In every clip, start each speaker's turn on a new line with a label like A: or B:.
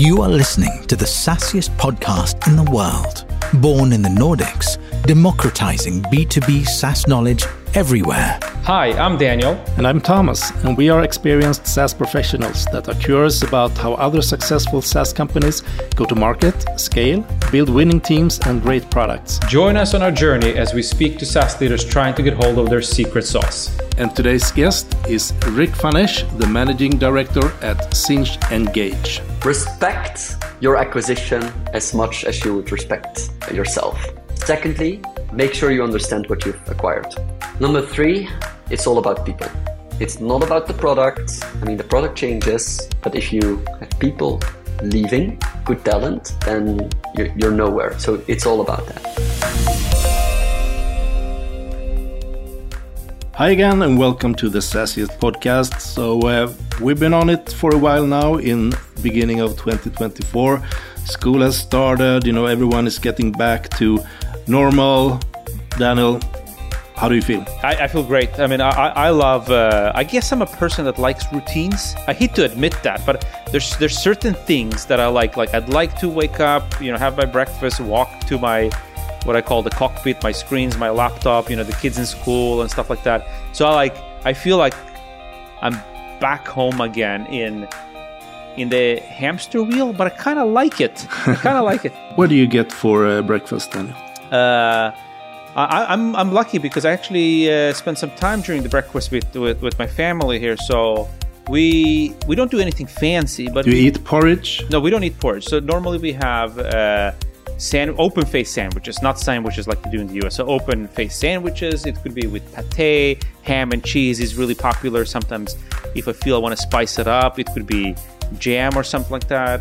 A: You are listening to the SaaSiest podcast in the world. Born in the Nordics, democratizing B2B SaaS knowledge everywhere.
B: Hi, I'm Daniel.
C: And I'm Thomas, and we are experienced SaaS professionals that are curious about how other successful SaaS companies go to market, scale, build winning teams, and great products.
B: Join us on our journey as we speak to SaaS leaders trying to get hold of their secret sauce.
C: And today's guest is Rick Van Esch, the managing director at Sinch Engage.
D: Respect your acquisition as much as you would respect yourself. Secondly, make sure you understand what you've acquired. Number three, it's all about people. It's not about the product. I mean, the product changes, but if you have people leaving, good talent, then you're nowhere. So it's all about that.
C: Hi again, and welcome to the SaaSiest podcast. So uh, we've been on it for a while now. In beginning of 2024, school has started. You know, everyone is getting back to normal. Daniel, how do you feel?
B: I, I feel great. I mean, I, I love. Uh, I guess I'm a person that likes routines. I hate to admit that, but there's there's certain things that I like. Like I'd like to wake up, you know, have my breakfast, walk to my what I call the cockpit, my screens, my laptop, you know, the kids in school and stuff like that. So I like. I feel like I'm back home again in in the hamster wheel, but I kind of like it. I kind of like it.
C: What do you get for uh, breakfast, Daniel?
B: Uh, I, am I'm, I'm lucky because I actually uh, spent some time during the breakfast with, with, with my family here. So we we don't do anything fancy, but
C: do you
B: we,
C: eat porridge?
B: No, we don't eat porridge. So normally we have uh, sand, open face sandwiches, not sandwiches like they do in the US. So open face sandwiches. It could be with pate, ham and cheese is really popular. Sometimes if I feel I want to spice it up, it could be jam or something like that.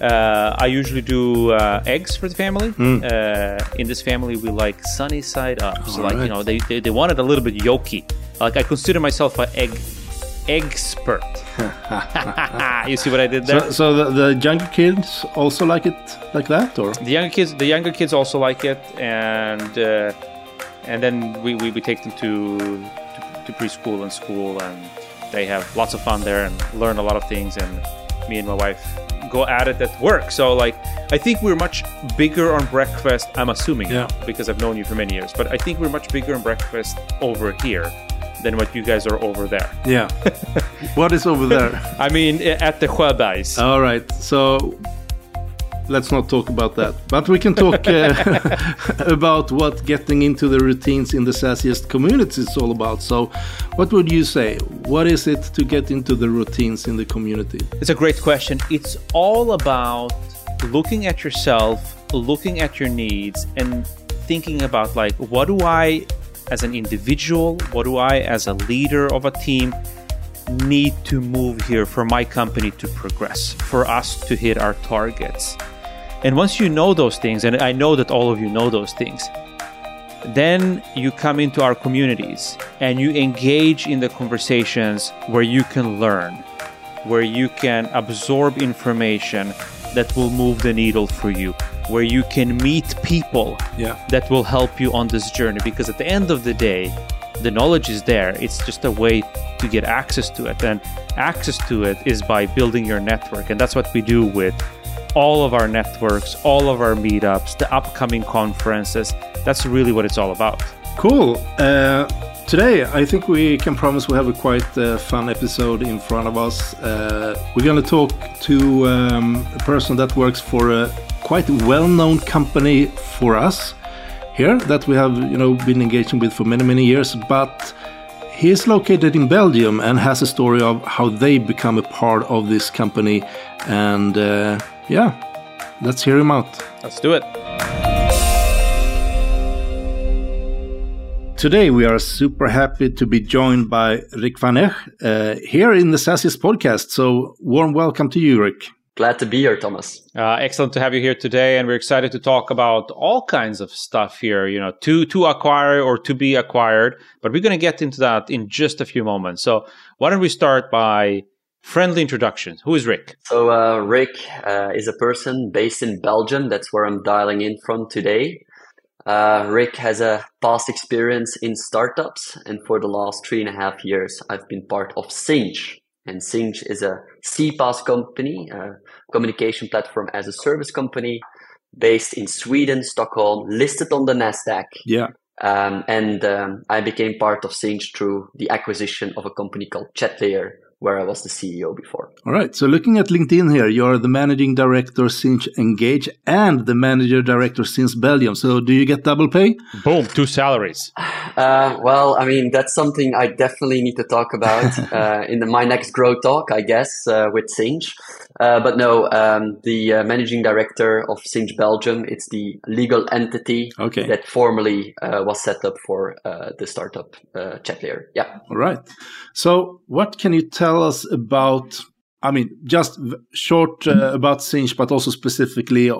B: Uh, I usually do uh, eggs for the family. Mm. Uh, in this family, we like sunny side up. So, All like right. you know, they, they they want it a little bit yolky. Like I consider myself an egg expert. you see what I did there?
C: So, so the, the, younger kids also like it like that, or
B: the younger kids, the younger kids also like it, and uh, and then we, we, we take them to, to, to preschool and school, and they have lots of fun there and learn a lot of things. And me and my wife go at it at work. So like I think we're much bigger on breakfast. I'm assuming yeah. because I've known you for many years, but I think we're much bigger on breakfast over here than what you guys are over there.
C: Yeah. what is over there?
B: I mean, at the Sjöbergs.
C: All right. So let's not talk about that. But we can talk uh, about what getting into the routines in the SaaSiest community is all about. So, what would you say? What is it to get into the routines in the community?
B: It's a great question. It's all about looking at yourself, looking at your needs, and thinking about like, what do I, as an individual, what do I, as a leader of a team, need to move here for my company to progress, for us to hit our targets. And once you know those things, and I know that all of you know those things, then you come into our communities and you engage in the conversations where you can learn, where you can absorb information that will move the needle for you, where you can meet people yeah. that will help you on this journey. Because at the end of the day, the knowledge is there. It's just a way to get access to it. And access to it is by building your network. And that's what we do with all of our networks, all of our meetups, the upcoming conferences. That's really what it's all about.
C: Cool. Uh, today, I think we can promise we have a quite uh, fun episode in front of us. Uh, we're going to talk to um, a person that works for a quite well-known company for us here that we have, you know, been engaging with for many, many years, but. He is located in Belgium and has a story of how they become a part of this company and uh, yeah, let's hear him out.
B: Let's do it.
C: Today we are super happy to be joined by Rick Van Esch uh, here in the SaaSiest podcast. So warm welcome to you, Rick.
D: Glad to be here, Thomas.
B: Uh, excellent to have you here today, and we're excited to talk about all kinds of stuff here. You know, to to acquire or to be acquired, but we're going to get into that in just a few moments. So why don't we start by friendly introduction. Who is Rick?
D: So, uh, Rick uh, is a person based in Belgium. That's where I'm dialing in from today. Uh, Rick has a past experience in startups, and for the last three and a half years, I've been part of Sinch. And Sinch is a CPaaS company, a communication platform as a service company based in Sweden, Stockholm, listed on the NASDAQ.
C: Yeah.
D: Um, and um, I became part of Sinch through the acquisition of a company called Chatlayer, where I was the CEO before.
C: All right. So looking at LinkedIn here, you're the managing director Sinch Engage and the manager director Sinch Belgium. So do you get double pay?
B: Boom, two salaries.
D: Uh, well, I mean, that's something I definitely need to talk about uh, in the, my next Grow Talk, I guess, uh, with Sinch. Uh, but no, um, the uh, managing director of Sinch Belgium, it's the legal entity
C: Okay.
D: that formerly uh, was set up for the startup uh, Chatlayer. Yeah.
C: All right. So, what can you tell us about? I mean, just short uh, about Sinch, but also specifically uh,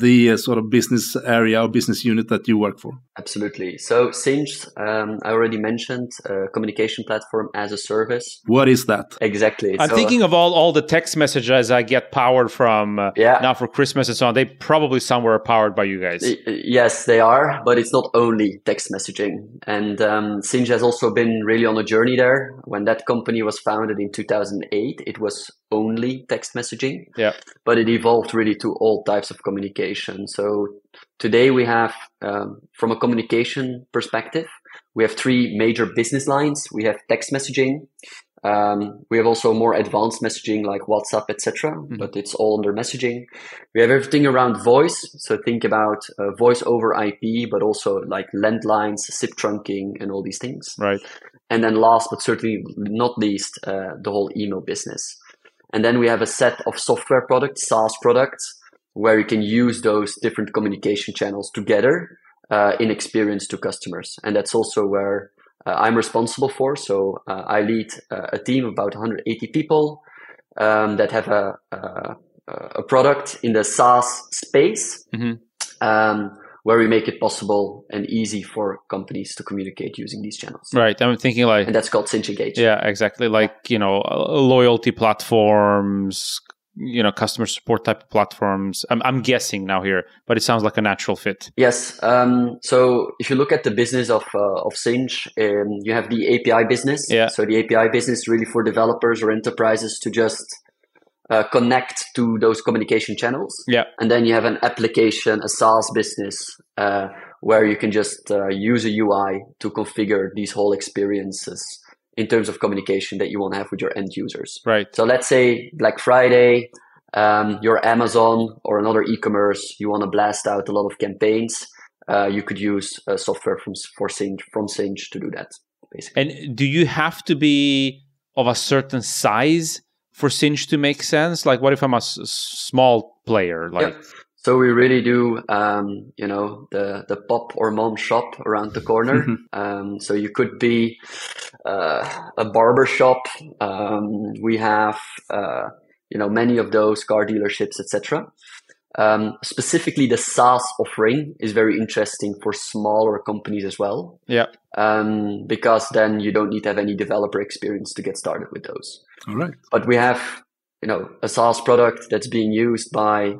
C: the uh, sort of business area or business unit that you work for.
D: Absolutely. So Sinch, um, I already mentioned, uh, communication platform as a service.
C: What is that?
D: Exactly.
B: I'm
D: So,
B: thinking of all, all the text messages I get powered from uh,
D: Yeah.
B: now for Christmas and so on. They probably somewhere are powered by you guys.
D: Yes, they are, but it's not only text messaging. And um, Sinch has also been really on a journey there. When that company was founded in 2008, it was only text messaging,
B: Yeah.
D: but it evolved really to all types of communication. So today we have, um, from a communication perspective, we have three major business lines. We have text messaging. Um, we have also more advanced messaging like WhatsApp, etc. But it's all under messaging. We have everything around voice. So think about uh, voice over IP, but also like landlines, SIP trunking, and all these things.
B: Right.
D: And then last but certainly not least, uh, the whole email business. And then we have a set of software products, SaaS products, where you can use those different communication channels together uh, in experience to customers. And that's also where uh, I'm responsible for. So uh, I lead uh, a team of about 180 people um, that have a, a, a product in the SaaS space.
B: Mhm.
D: Um, where we make it possible and easy for companies to communicate using these channels.
B: Right. I'm thinking like
D: And that's called Cinch Engage.
B: Yeah, exactly. Like, you know, uh, loyalty platforms, you know, customer support type of platforms. I'm, I'm guessing now here, but it sounds like a natural fit.
D: Yes. Um, so if you look at the business of uh, of Sinch, um, you have the API business.
B: Yeah.
D: So the API business really for developers or enterprises to just uh, connect to those communication channels.
B: Yeah.
D: And then you have an application, a SaaS business, uh, where you can just uh, use a UI to configure these whole experiences in terms of communication that you want to have with your end users.
B: Right.
D: So let's say Black Friday, um, you're Amazon or another e-commerce, you want to blast out a lot of campaigns. Uh, you could use uh, software from for Sinch from Sinch to do that, basically.
B: And do you have to be of a certain size for Sinch to make sense? Like, what if I'm a s- small player? Like,
D: Yeah. So we really do, um, you know, the the pop or mom shop around the corner. Um, so you could be uh, a barber shop. Um, we have, uh, you know, many of those car dealerships, etc. Um, specifically, the SaaS offering is very interesting for smaller companies as well,
B: yeah.
D: um, because then you don't need to have any developer experience to get started with those
C: All right.
D: but we have you know a SaaS product that's being used by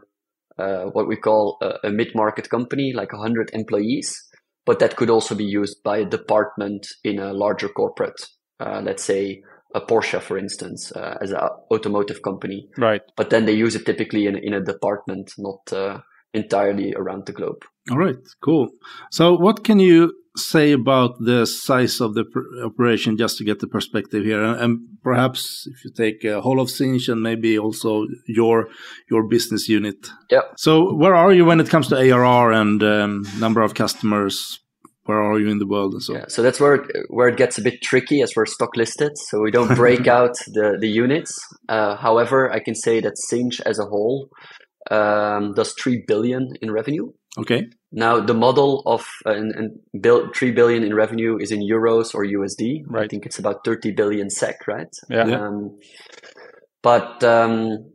D: uh, what we call a, a mid-market company, like 100 employees, but that could also be used by a department in a larger corporate, uh, let's say a Porsche, for instance, uh, as an automotive company.
B: Right.
D: But then they use it typically in, in a department, not uh, entirely around the globe.
C: All right. Cool. So, what can you say about the size of the pr- operation, just to get the perspective here, and, and perhaps if you take a whole of Sinch and maybe also your your business unit.
D: Yeah.
C: So, where are you when it comes to ARR and um, number of customers? Where are you in the world and so?
D: Yeah, so that's where it, where it gets a bit tricky as we're stock listed. So we don't break out the the units. Uh, however, I can say that Sinch as a whole um, does three billion in revenue.
C: Okay.
D: Now the model of uh, and, and bill, three billion in revenue is in euros or USD. I think it's about thirty billion SEK, right?
B: Yeah.
C: Yeah.
D: Um, but um,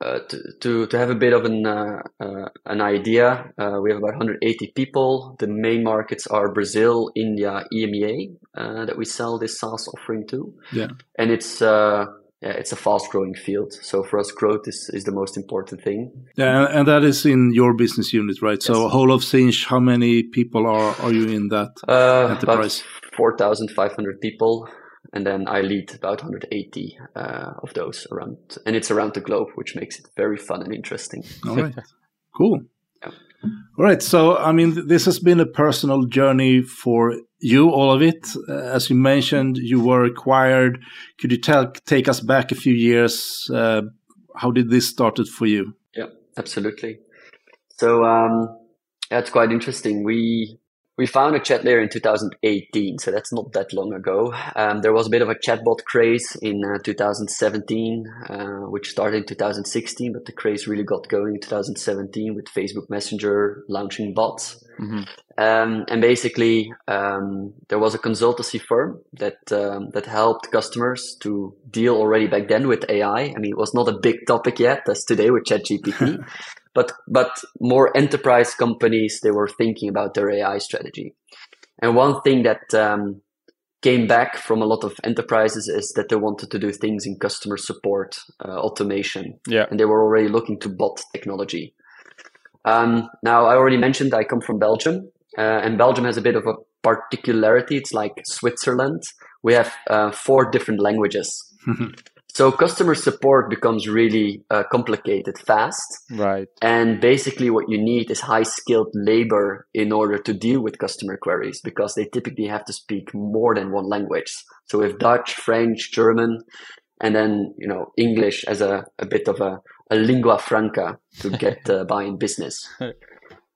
D: uh, to, to to have a bit of an uh, uh, an idea, uh, we have about 180 people. The main markets are Brazil, India, EMEA uh, that we sell this SaaS offering to,
C: Yeah.
D: and it's uh, yeah, it's a fast growing field. So for us, growth is, is the most important thing.
C: Yeah, and, that is in your business unit, right? So,
D: Yes.
C: whole of Sinch, how many people are are you in that?
D: Uh,
C: Enterprise.
D: about 4,500 people. and then I lead about 180 uh, of those around, and it's around the globe, which makes it very fun and interesting.
C: All right, cool. All right, so I mean, this has been a personal journey for you, all of it. Uh, as you mentioned, you were acquired. Could you tell, take us back a few years? Uh, how did this started for you?
D: Yeah, absolutely. So um, that's quite interesting. We we founded Chatlayer in 2018, so that's not that long ago. Um, there was a bit of a chatbot craze in uh, 2017, uh, which started in 2016, but the craze really got going in 2017 with Facebook Messenger launching bots. Mm-hmm. Um, and basically, um, there was a consultancy firm that um, that helped customers to deal already back then with AI. I mean, it was not a big topic yet, as today with ChatGPT. but but more enterprise companies they were thinking about their AI strategy. And one thing that um, came back from a lot of enterprises is that they wanted to do things in customer support uh, automation.
B: Yeah.
D: And they were already looking to bot technology. Um, now, I already mentioned I come from Belgium, uh, and Belgium has a bit of a particularity. It's like Switzerland. We have uh, four different languages. So customer support becomes really uh, complicated fast.
B: Right.
D: And basically what you need is high skilled labor in order to deal with customer queries because they typically have to speak more than one language. So if Dutch, French, German, and then, you know, English as a, a bit of a, a lingua franca to get uh, by in business.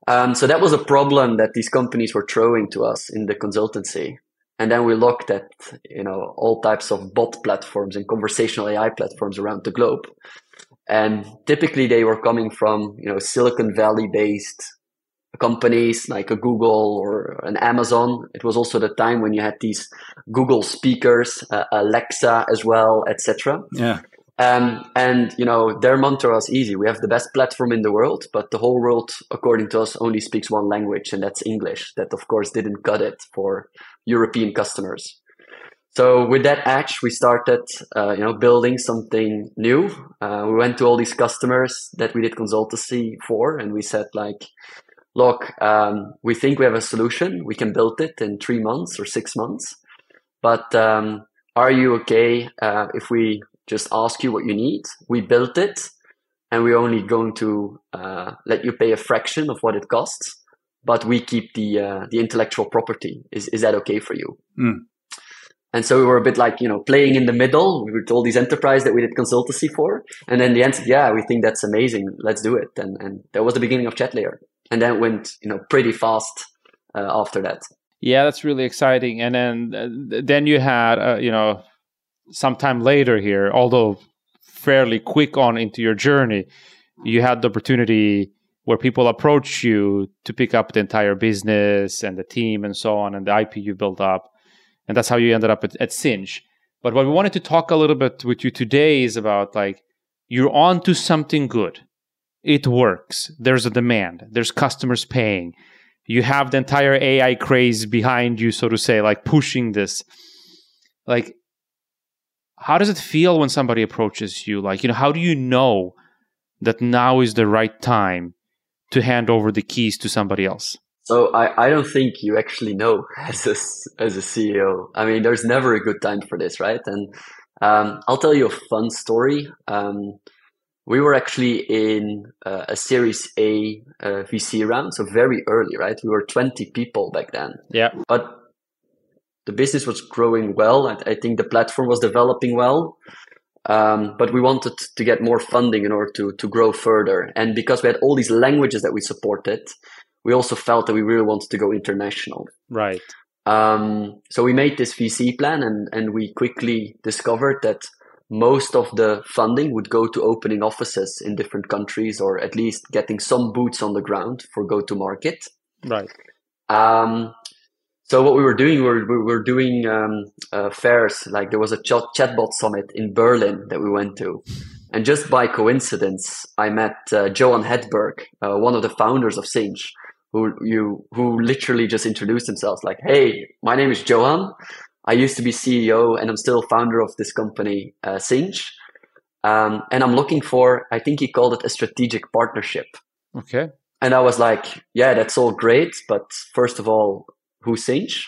D: Um, so that was a problem that these companies were throwing to us in the consultancy. And then we looked at, you know, all types of bot platforms and conversational AI platforms around the globe. And typically they were coming from, you know, Silicon Valley based companies like a Google or an Amazon. It was also the time when you had these Google speakers, uh, Alexa as well, etc.
C: Yeah.
D: Um, and you know their mantra was easy. We have the best platform in the world, but the whole world, according to us, only speaks one language, and that's English. That of course didn't cut it for European customers. So with that edge, we started, uh, you know, building something new. Uh, we went to all these customers that we did consultancy for, and we said like, look, um, we think we have a solution. We can build it in three months or six months, but um, are you okay uh, if we just ask you what you need? We built it, and we're only going to uh, let you pay a fraction of what it costs but we keep the uh, the intellectual property. Is is that okay for you?
C: Mm.
D: And so we were a bit like you know playing in the middle. We were told these enterprise that we did consultancy for, and then the answer, yeah, we think that's amazing. Let's do it. And and that was the beginning of Chatlayer, and then it went you know pretty fast uh, after that.
B: Yeah, that's really exciting. And then uh, then you had uh, you know sometime later here, although fairly quick on into your journey, you had the opportunity where people approach you to pick up the entire business and the team and so on and the IP you built up. And that's how you ended up at, at Sinch. But what we wanted to talk a little bit with you today is about like you're on to something good. It works. There's a demand. There's customers paying. You have the entire AI craze behind you, so to say, like pushing this. Like, how does it feel when somebody approaches you? Like, you know, how do you know that now is the right time to hand over the keys to somebody else?
D: So I, I don't think you actually know as a, as a CEO. I mean, there's never a good time for this, right? And um, I'll tell you a fun story. Um, we were actually in uh, a Series A uh, VC round, so very early, right? We were 20 people back then.
B: Yeah.
D: But the business was growing well, and I think the platform was developing well. Um, but we wanted to get more funding in order to, to grow further. And because we had all these languages that we supported, we also felt that we really wanted to go international.
B: Right.
D: Um, so we made this VC plan and, and we quickly discovered that most of the funding would go to opening offices in different countries or at least getting some boots on the ground for go to market.
B: Right.
D: Um, so what we were doing, we were, we were doing um, uh, fairs. Like there was a ch- chatbot summit in Berlin that we went to, and just by coincidence, I met uh, Johan Hedberg, uh, one of the founders of Sinch, who you who literally just introduced themselves like, "Hey, my name is Johan. I used to be CEO, and I'm still founder of this company, uh, Sinch, um, and I'm looking for. I think he called it a strategic partnership."
B: Okay.
D: And I was like, "Yeah, that's all great, but first of all, who's Sinch.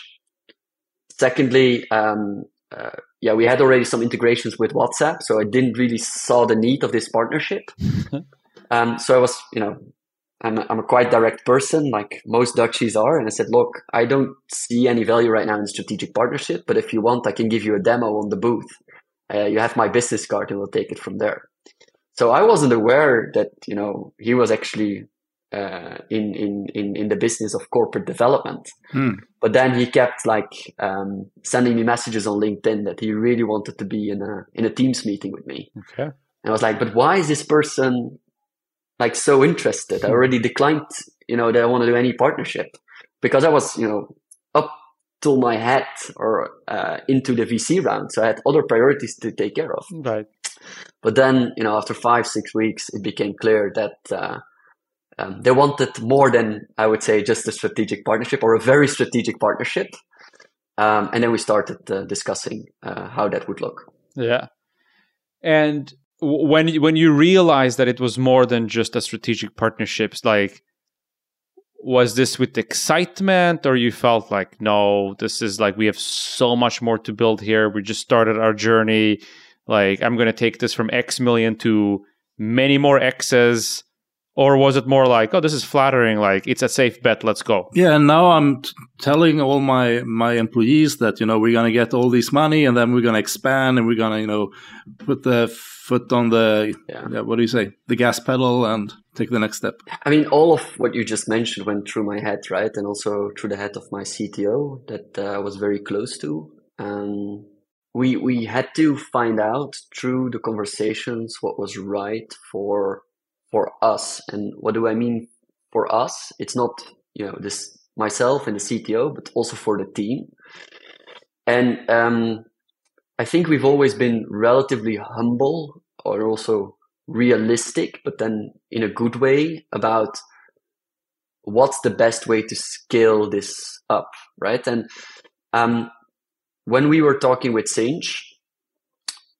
D: Secondly, um, uh, yeah, we had already some integrations with WhatsApp, so I didn't really saw the need of this partnership. um, so I was, you know, I'm a, I'm a quite direct person, like most Dutchies are, and I said, look, I don't see any value right now in strategic partnership, but if you want, I can give you a demo on the booth. Uh, you have my business card, and we'll take it from there. So I wasn't aware that you know he was actually uh, in, in, in, in the business of corporate development.
C: Hmm.
D: But then he kept like um, sending me messages on LinkedIn that he really wanted to be in a in a Teams meeting with me.
B: Okay.
D: And I was like, but why is this person like so interested? I already declined, you know, that I want to do any partnership because I was, you know, up till my head or uh, into the VC round, so I had other priorities to take care of.
B: Right.
D: But then, you know, after five six weeks, it became clear that. Uh, um, they wanted more than I would say just a strategic partnership or a very strategic partnership. Um, and then we started uh, discussing uh, how that would look.
B: Yeah. And when when you realized that it was more than just a strategic partnership, like was this with excitement or you felt like no this is like we have so much more to build here we just started our journey like i'm going to take this from x million to many more x's or was it more like oh this is flattering like it's a safe bet let's go
C: Yeah, and now I'm t- telling all my my employees that you know we're gonna get all this money, and then we're gonna expand, and we're gonna you know put the foot on the
D: Yeah.
C: yeah, what do you say the gas pedal and take the next step.
D: I mean, all of what you just mentioned went through my head, right? And also through the head of my CTO that uh, I was very close to. Um, we we had to find out through the conversations what was right for for us. And what do I mean for us? It's not you know this myself and the CTO, but also for the team. And um, I think we've always been relatively humble or also realistic, but then in a good way about what's the best way to scale this up, right? And um, when we were talking with Sinch,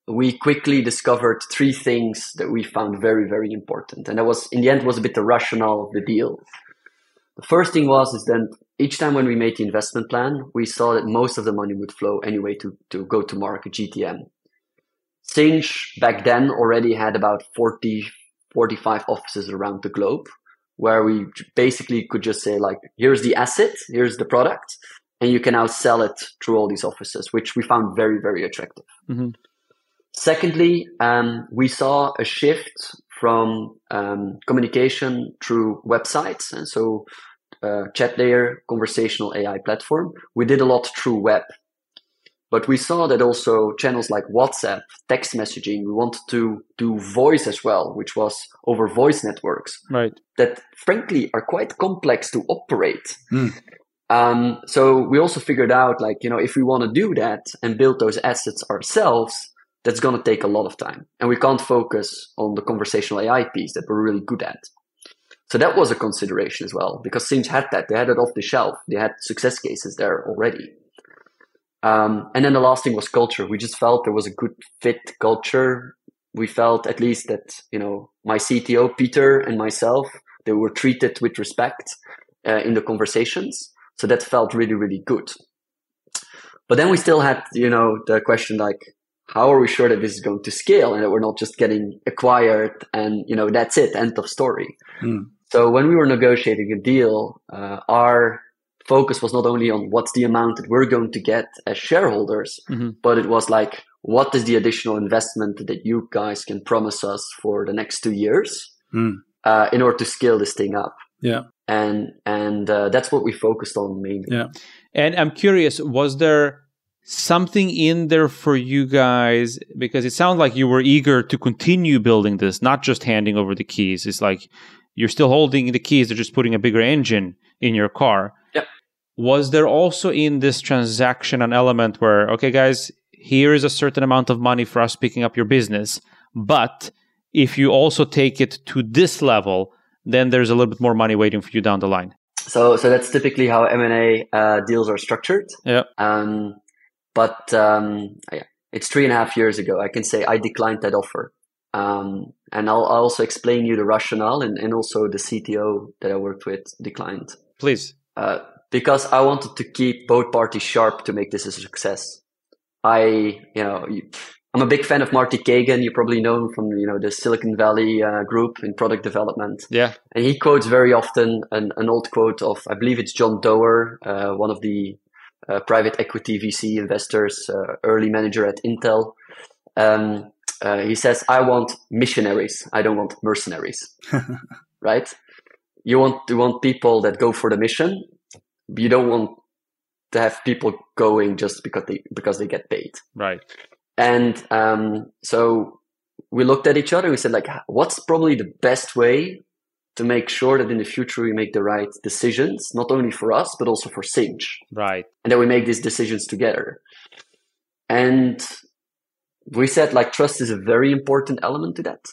D: we quickly discovered three things that we found very, very important. And that was, in the end, was a bit the rationale of the deal. The first thing was, is then each time when we made the investment plan, we saw that most of the money would flow anyway to, to go to market GTM. Sinch back then already had about 40, 45 offices around the globe where we basically could just say like, here's the asset, here's the product, and you can now sell it through all these offices, which we found very, very attractive.
B: Mhm.
D: Secondly, um, we saw a shift from um, communication through websites, and so uh, Chatlayer, conversational AI platform. We did a lot through web, but we saw that also channels like WhatsApp, text messaging. We wanted to do voice as well, which was over voice networks
B: right
D: that frankly are quite complex to operate.
C: Hmm.
D: Um, so we also figured out like, you know, if we want to do that and build those assets ourselves, that's going to take a lot of time and we can't focus on the conversational AI piece that we're really good at. So that was a consideration as well because Sinch had that. They had it off the shelf. They had success cases there already. Um, and then the last thing was culture. We just felt there was a good fit culture. We felt at least that, you know, my CTO, Peter, and myself, they were treated with respect uh, in the conversations. So that felt really, really good. But then we still had, you know, the question like, how are we sure that this is going to scale and that we're not just getting acquired and, you know, that's it, end of story.
C: Hmm.
D: So when we were negotiating a deal, uh, our focus was not only on what's the amount that we're going to get as shareholders,
B: Mhm.
D: but it was like, what is the additional investment that you guys can promise us for the next two years
C: Hmm.
D: uh, in order to scale this thing up?
C: Yeah.
D: And and uh, that's what we focused on mainly.
C: Yeah.
B: And I'm curious, was there something in there for you guys? Because it sounds like you were eager to continue building this, not just handing over the keys. It's like you're still holding the keys, they're just putting a bigger engine in your car.
D: Yep.
B: Was there also in this transaction an element where, okay, guys, here is a certain amount of money for us picking up your business, but if you also take it to this level, then there's a little bit more money waiting for you down the line.
D: So so that's typically how M and A uh, deals are structured.
B: Yeah.
D: Um, but um, yeah, it's three and a half years ago. I can say I declined that offer. Um, and I'll, I'll also explain you the rationale and, and also the CTO that I worked with declined.
B: Please.
D: Uh, because I wanted to keep both parties sharp to make this a success. I, you know, I'm a big fan of Marty Cagan. You probably know him from, you know, the Silicon Valley uh, group in product development.
B: Yeah.
D: And he quotes very often an, an old quote of, I believe it's John Doerr, uh, one of the uh, private equity VC investors, uh, early manager at Intel. Um, uh, he says, I want missionaries. I don't want mercenaries. right? You want, you want people that go for the mission. You don't want to have people going just because they because they get paid.
B: Right.
D: And um, so we looked at each other. We said, like, what's probably the best way to make sure that in the future we make the right decisions, not only for us but also for Sinch.
B: Right.
D: And that we make these decisions together. And we said like trust is a very important element to that.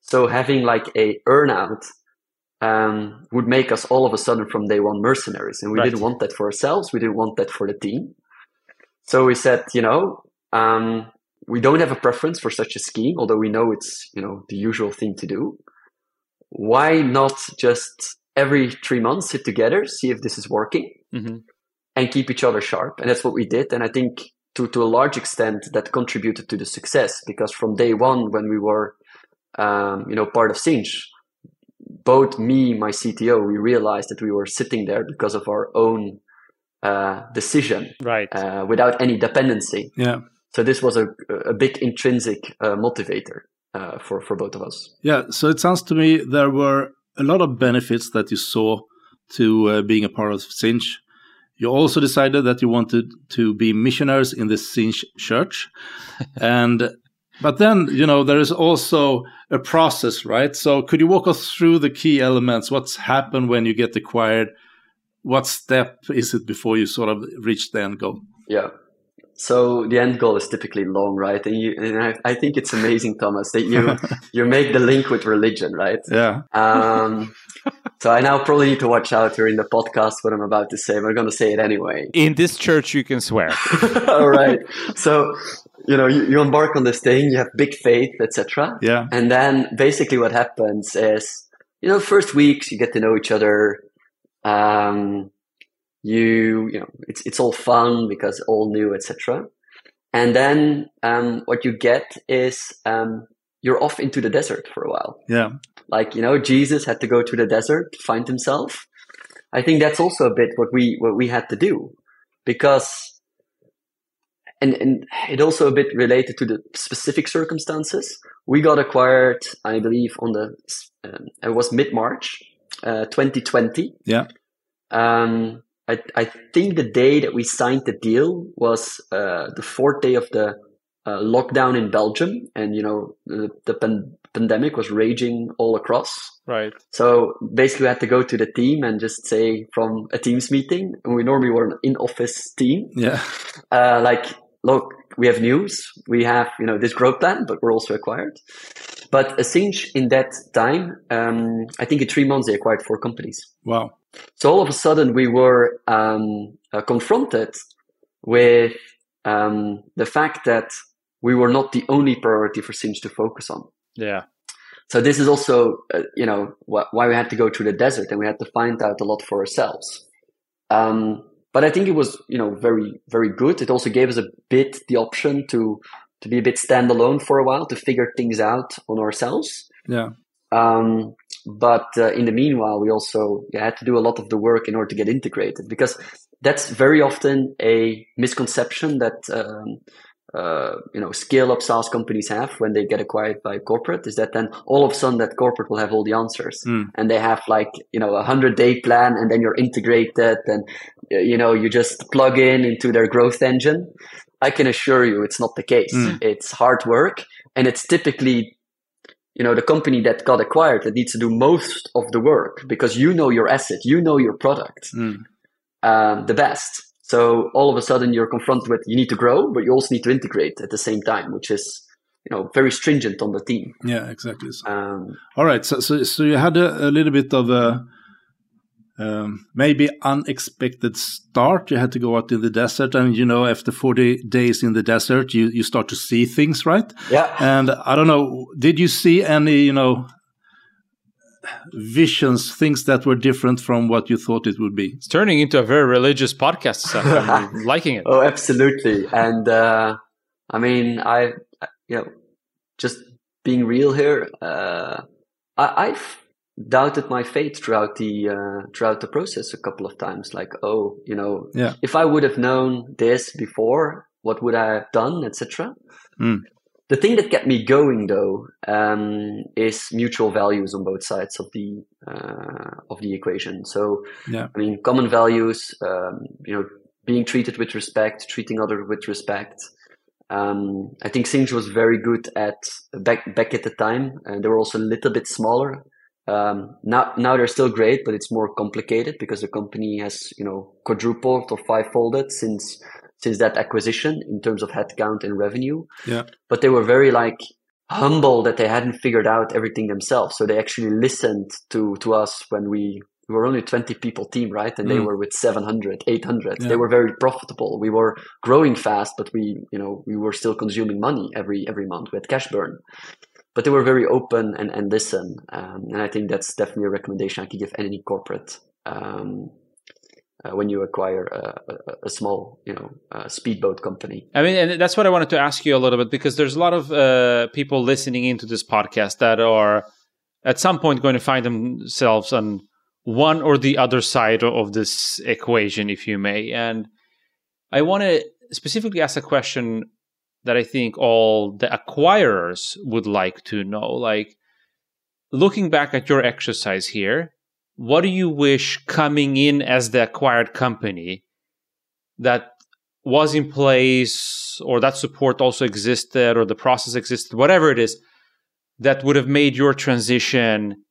D: So having like a earnout um, would make us all of a sudden from day one mercenaries. And we
B: Right.
D: didn't want that for ourselves. We didn't want that for the team. So we said, you know, um, we don't have a preference for such a scheme, although we know it's, you know, the usual thing to do. Why not just every three months sit together, see if this is working
B: hmm
D: and keep each other sharp. And that's what we did. And I think to, to a large extent that contributed to the success because from day one, when we were, um, you know, part of Sinch, both me, my CTO, we realized that we were sitting there because of our own, uh, decision,
B: Right.
D: uh, without any dependency.
C: Yeah.
D: So this was a, a big intrinsic uh, motivator, uh, for, for both of us.
C: Yeah. So it sounds to me there were a lot of benefits that you saw to uh, being a part of Sinch. You also decided that you wanted to be missionaries in the Sinch church. and but then, you know, there is also a process, right? So could you walk us through the key elements? What's happened when you get acquired? What step is it before you sort of reach the end goal?
D: Yeah. So the end goal is typically long, right? And you, and I, I think it's amazing, Thomas, that you, you make the link with religion, right?
C: Yeah.
D: Um, so I now probably need to watch out here in the podcast what I'm about to say, but I'm going to say it anyway.
B: In this church, you can swear.
D: All right. So, you know, you, you embark on this thing, you have big faith, etc.
C: Yeah.
D: And then basically what happens is, you know, first weeks you get to know each other. Um, you, you know, it's, it's all fun because all new, etc. And then, um, what you get is, um, you're off into the desert for a while.
C: Yeah.
D: Like, you know, Jesus had to go to the desert to find himself. I think that's also a bit what we, what we had to do because, and, and it also a bit related to the specific circumstances. We got acquired, I believe, on the, um, it was mid March, uh, 2020.
C: Yeah.
D: Um, I, I think the day that we signed the deal was, uh, the fourth day of the, uh, lockdown in Belgium, and you know the, the pan- pandemic was raging all across.
B: Right.
D: So basically, we had to go to the team and just say from a teams meeting, and we normally were an in-office team,
C: Yeah.
D: uh, like, look, we have news, we have you know this growth plan, but we're also acquired. But Sinch in that time, um, I think in three months they acquired four companies.
C: Wow.
D: So all of a sudden we were um, uh, confronted with um, the fact that we were not the only priority for Sinch to focus on.
B: Yeah.
D: So this is also, uh, you know, wh- why we had to go through the desert and we had to find out a lot for ourselves. Um, but I think it was, you know, very, very good. It also gave us a bit the option to, to be a bit standalone for a while to figure things out on ourselves.
C: Yeah.
D: Um, but uh, in the meanwhile, we also yeah, had to do a lot of the work in order to get integrated because that's very often a misconception that um, uh, you know scale up SaaS companies have when they get acquired by a corporate is that then all of a sudden that corporate will have all the answers
C: Mm.
D: and they have like you know a hundred day plan and then you're integrated and uh, you know you just plug in into their growth engine. I can assure you it's not the case.
C: Mm.
D: It's hard work and it's typically you know the company that got acquired that needs to do most of the work because you know your asset you know your product
C: Mm.
D: um, the best so all of a sudden you're confronted with you need to grow but you also need to integrate at the same time which is you know very stringent on the team
C: Yeah. Exactly. So-
D: um,
C: All right. So, so, so you had a, a little bit of a um, maybe unexpected start. You had to go out in the desert, and you know, after forty days in the desert, you you start to see things, right?
D: yeah
C: And I don't know, did you see any, you know, visions, things that were different from what you thought it would be?
B: It's turning into a very religious podcast. So I'm liking it.
D: oh absolutely and uh, I mean, I, you know, just being real here, uh, I, have doubted my faith throughout the uh, throughout the process a couple of times. Like, oh, you know,
C: yeah.
D: if I would have known this before, what would I have done, etc.
C: Mm.
D: The thing that kept me going, though, um, is mutual values on both sides of the uh, of the equation. So,
C: yeah.
D: I mean, common values. Um, you know, being treated with respect, treating others with respect. Um, I think Sinch was very good at back back at the time, and they were also a little bit smaller. Um, now, now they're still great, but it's more complicated because the company has, you know, quadrupled or fivefolded since since that acquisition in terms of headcount and revenue.
C: Yeah.
D: But they were very like humble that they hadn't figured out everything themselves. So they actually listened to to us when we we were only 20 people team, right? And mm. they were with 700, 800. Yeah. They were very profitable. We were growing fast, but we, you know, we were still consuming money every, every month. We had cash burn, but they were very open and, and listen. Um, and I think that's definitely a recommendation I could give any corporate, um, uh, when you acquire a, a, a small, you know, uh, speedboat company.
B: I mean, and that's what I wanted to ask you a little bit because there's a lot of uh, people listening into this podcast that are at some point going to find themselves on one or the other side of this equation, if you may. And I want to specifically ask a question that I think all the acquirers would like to know. Like, looking back at your exercise here, what do you wish coming in as the acquired company that was in place or that support also existed or the process existed, whatever it is, that would have made your transition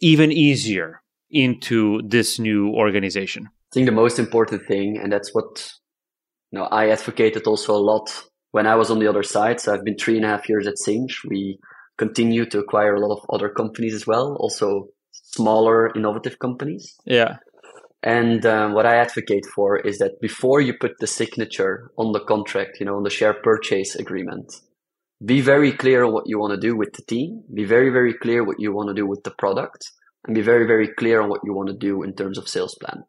B: even easier into this new organization?
D: I think the most important thing, and that's what you know, I advocated also a lot when I was on the other side. So I've been three and a half years at Sinch. We continue to acquire a lot of other companies as well, also smaller, innovative companies.
B: Yeah.
D: And um, what I advocate for is that before you put the signature on the contract, you know, on the share purchase agreement, be very clear on what you want to do with the team. Be very, very clear what you want to do with the product and be very, very clear on what you want to do in terms of sales plan.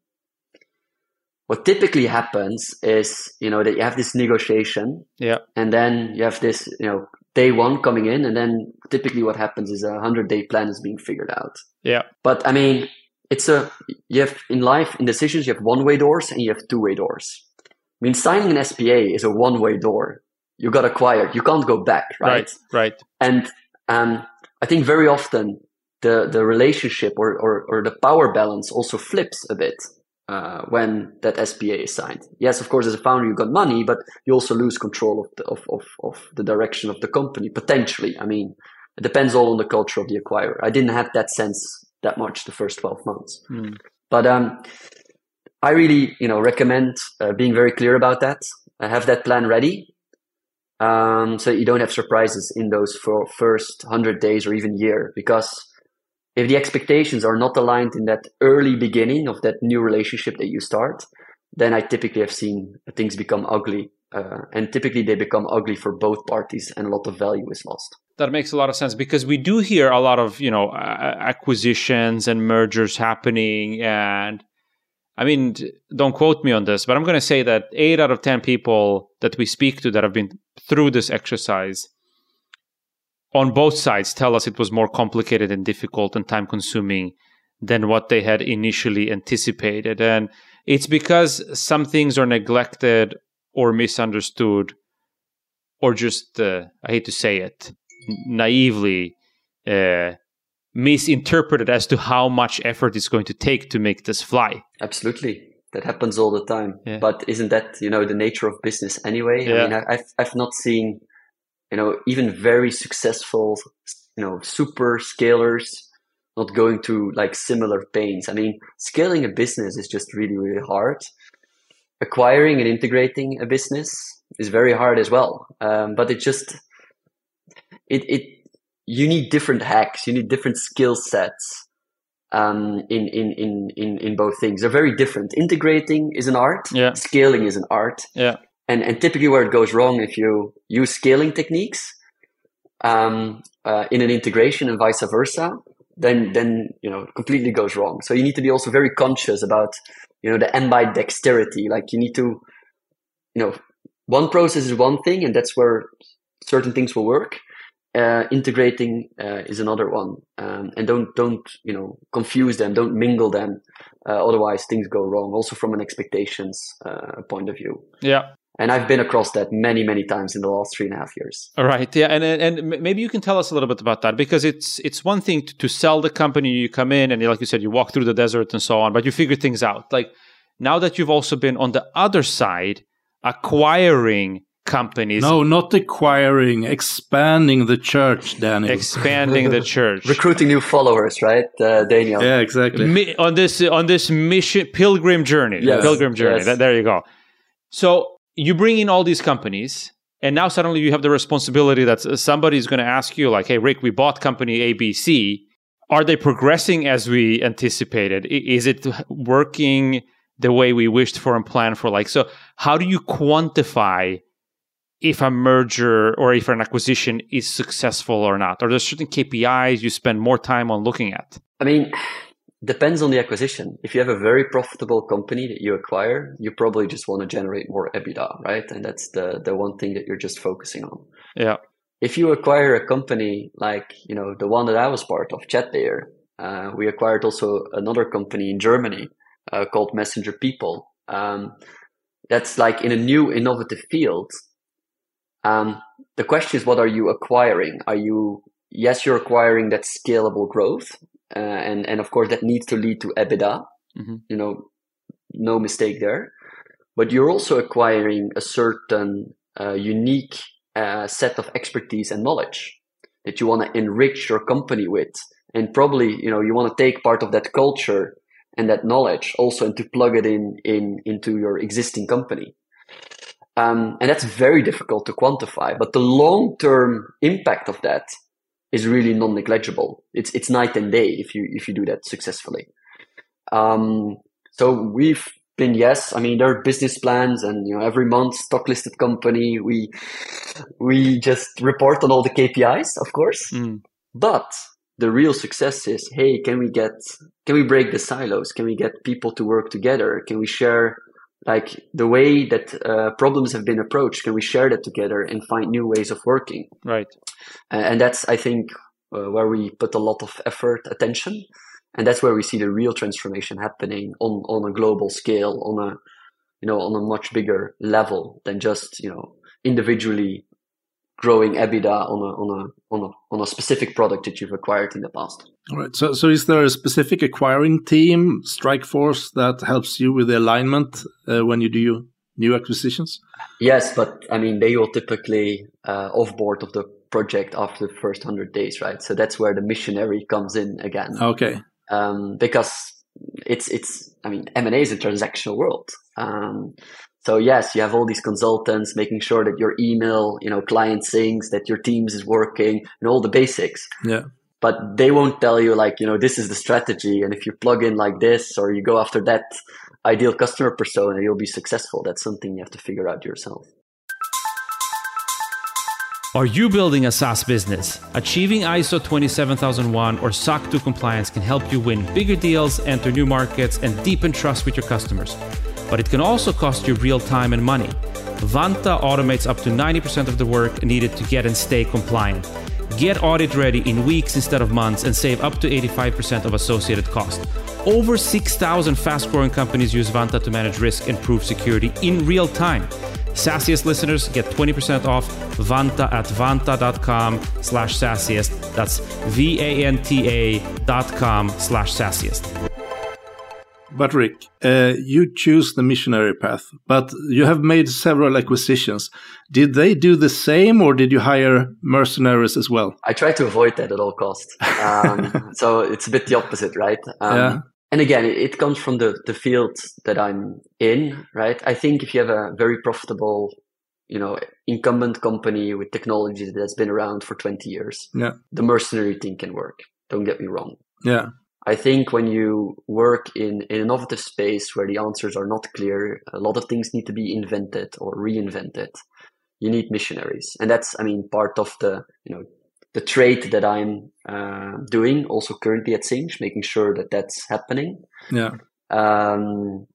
D: What typically happens is, you know, that you have this negotiation.
B: Yeah.
D: And then you have this, you know, day one coming in. And then typically what happens is a hundred day plan is being figured out.
B: Yeah.
D: But I mean, it's a, you have in life, in decisions, you have one way doors and you have two way doors. I mean, signing an SPA is a one way door. You got acquired. You can't go back, right?
B: Right. Right.
D: And, um, I think very often the the relationship or, or, or the power balance also flips a bit uh, when that SPA is signed. Yes, of course, as a founder, you got money, but you also lose control of the, of, of, of the direction of the company potentially. I mean, it depends all on the culture of the acquirer. I didn't have that sense that much the first 12 months.
B: Mm.
D: But um, I really, you know, recommend uh, being very clear about that. I have that plan ready. Um, so you don't have surprises in those for first 100 days or even year because if the expectations are not aligned in that early beginning of that new relationship that you start, then I typically have seen things become ugly. Uh, and typically they become ugly for both parties and a lot of value is lost.
B: That makes a lot of sense because we do hear a lot of, you know, acquisitions and mergers happening. And I mean, don't quote me on this, but I'm going to say that eight out of 10 people that we speak to that have been through this exercise on both sides tell us it was more complicated and difficult and time consuming than what they had initially anticipated. And it's because some things are neglected or misunderstood or just, uh, I hate to say it, naively uh, misinterpreted as to how much effort it's going to take to make this fly.
D: Absolutely. That happens all the time.
B: Yeah.
D: But isn't that, you know, the nature of business anyway?
B: Yeah.
D: I mean, I've, I've not seen you know, even very successful, you know, super scalers not going through like similar pains. I mean, scaling a business is just really, really hard. Acquiring and integrating a business is very hard as well. Um, but it just, it, it, you need different hacks, you need different skill sets. Um, in, in, in, in, in both things. They're very different. Integrating is an art.
B: Yeah.
D: Scaling is an art.
B: Yeah
D: and and typically where it goes wrong if you use scaling techniques um, uh, in an integration and vice versa then then you know completely goes wrong so you need to be also very conscious about you know the ambidexterity. like you need to you know one process is one thing, and that's where certain things will work. Uh, integrating uh, is another one, um, and don't don't you know confuse them, don't mingle them. Uh, otherwise, things go wrong. Also, from an expectations uh, point of view.
B: Yeah.
D: And I've been across that many, many times in the last three and a half years.
B: All right, yeah, and and maybe you can tell us a little bit about that because it's it's one thing to, to sell the company. You come in and like you said, you walk through the desert and so on, but you figure things out. Like now that you've also been on the other side, acquiring companies.
C: No, not acquiring, expanding the church, Daniel.
B: Expanding the church,
D: recruiting new followers, right, uh, Daniel?
C: Yeah, exactly.
B: Mi- on this on this mission pilgrim journey, yes. pilgrim journey. Yes. there you go. So you bring in all these companies, and now suddenly you have the responsibility that somebody's going to ask you, like, "Hey, Rick, we bought company ABC. Are they progressing as we anticipated? Is it working?" the way we wished for and planned for like so how do you quantify if a merger or if an acquisition is successful or not? Are there certain KPIs you spend more time on looking at?
D: I mean, depends on the acquisition. If you have a very profitable company that you acquire, you probably just want to generate more EBITDA, right? And that's the the one thing that you're just focusing on.
B: Yeah.
D: If you acquire a company like you know the one that I was part of, Chatlayer, uh, we acquired also another company in Germany uh, called Messenger People. Um, that's like in a new innovative field um, the question is, what are you acquiring? Are you yes, you're acquiring that scalable growth, uh, and and of course that needs to lead to EBITDA. Mm-hmm. You know, no mistake there. But you're also acquiring a certain uh, unique uh, set of expertise and knowledge that you want to enrich your company with, and probably you know you want to take part of that culture and that knowledge also and to plug it in in into your existing company. Um, and that's very difficult to quantify, but the long term impact of that is really non negligible. It's, it's night and day if you, if you do that successfully. Um, so we've been, yes, I mean, there are business plans and, you know, every month stock listed company, we, we just report on all the KPIs, of course. Mm. But the real success is, hey, can we get, can we break the silos? Can we get people to work together? Can we share like the way that uh, problems have been approached can we share that together and find new ways of working?
B: Right.
D: And that's i think uh, where we put a lot of effort attention and that's where we see the real transformation happening on on a global scale on a you know on a much bigger level than just you know individually growing EBITDA on a on a on a on a specific product that you've acquired in the past.
C: All right. So so is there a specific acquiring team, Strikeforce, that helps you with the alignment uh, when you do new acquisitions?
D: Yes, but I mean they will typically uh, offboard of the project after the first hundred days, right? So that's where the missionary comes in again.
C: Okay.
D: Um, because it's it's I mean M and A is a transactional world. Um, so yes, you have all these consultants making sure that your email, you know, client syncs, that your Teams is working, and all the basics.
C: Yeah.
D: But they won't tell you like, you know, this is the strategy, and if you plug in like this or you go after that ideal customer persona, you'll be successful. That's something you have to figure out yourself.
B: Are you building a SaaS business? Achieving ISO 27001 or SOC 2 compliance can help you win bigger deals, enter new markets, and deepen trust with your customers but it can also cost you real time and money. Vanta automates up to 90% of the work needed to get and stay compliant. Get audit ready in weeks instead of months and save up to 85% of associated cost. Over 6,000 fast growing companies use Vanta to manage risk and prove security in real time. SaaSiest listeners get 20% off Vanta at vanta.com slash saasiest. That's V-A-N-T-A dot com slash saasiest.
C: But Rick, uh, you choose the missionary path, but you have made several acquisitions. Did they do the same, or did you hire mercenaries as well?
D: I try to avoid that at all costs. Um, so it's a bit the opposite, right? Um, yeah. And again, it, comes from the the field that I'm in, right? I think if you have a very profitable you know incumbent company with technology that's been around for 20 years
C: yeah
D: the mercenary thing can work don't get me wrong
C: yeah
D: I think when you work in, in an innovative space where the answers are not clear, a lot of things need to be invented or reinvented. You need missionaries, and that's, I mean, part of the you know the trade that I'm uh, doing also currently at Sinch, making sure that that's happening.
C: Yeah.
D: Um,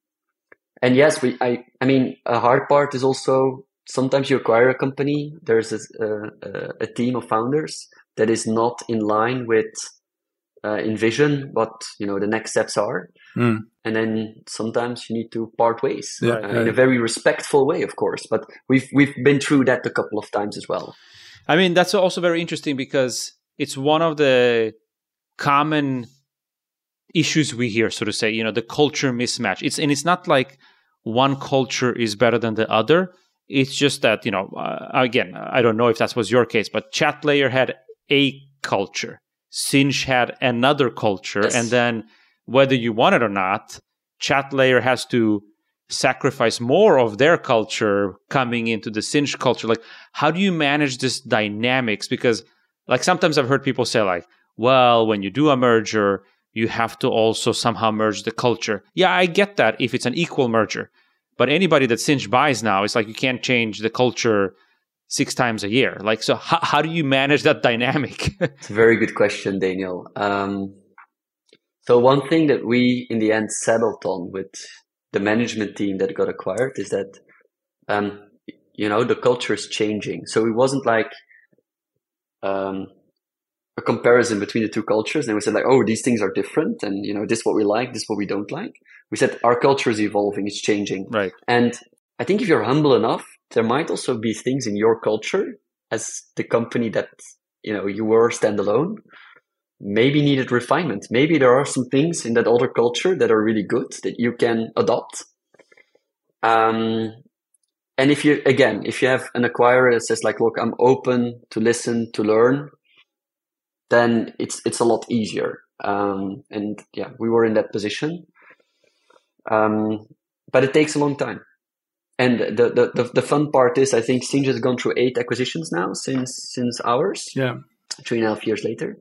D: and yes, we, I, I mean, a hard part is also sometimes you acquire a company, there's a, a, a team of founders that is not in line with uh, envision what you know the next steps are,
C: Mm.
D: and then sometimes you need to part ways
C: Yeah,
D: uh,
C: yeah.
D: in a very respectful way, of course. But we've we've been through that a couple of times as well.
B: I mean, that's also very interesting because it's one of the common issues we hear, so to say. You know, the culture mismatch. It's and it's not like one culture is better than the other. It's just that you know, uh, again, I don't know if that was your case, but Chatlayer had a culture, Sinch had another culture,
D: Yes.
B: and then whether you want it or not, Chatlayer has to sacrifice more of their culture coming into the Sinch culture. Like, how do you manage this dynamics? Because, like, sometimes I've heard people say, like, well, when you do a merger, you have to also somehow merge the culture. Yeah, I get that if it's an equal merger. But anybody that Sinch buys now, it's like you can't change the culture six times a year. Like, so how, how do you manage that dynamic?
D: It's a very good question, Daniel. Um, so one thing that we in the end settled on with the management team that got acquired is that, um, you know, the culture is changing. So it wasn't like um, a comparison between the two cultures. And we said like, oh, these things are different, and you know, this is what we like, this is what we don't like. We said our culture is evolving, it's changing.
B: right.
D: And I think if you're humble enough, there might also be things in your culture as the company that you know you were standalone maybe needed refinement. Maybe there are some things in that other culture that are really good that you can adopt. Um, and if you again, if you have an acquirer that says like, "Look, I'm open to listen, to learn," then it's it's a lot easier. Um, and yeah, we were in that position. Um, but it takes a long time. And the, the, the, the fun part is, I think Sinch has gone through eight acquisitions now since since ours
C: Yeah.
D: three and a half years later.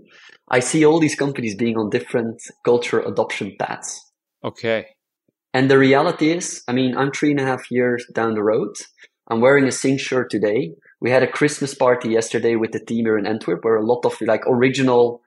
D: I see all these companies being on different culture adoption paths.
B: Okay.
D: And the reality is, I mean, I'm three and a half years down the road. I'm wearing a Sinch shirt today. We had a Christmas party yesterday with the team here in Antwerp where a lot of like original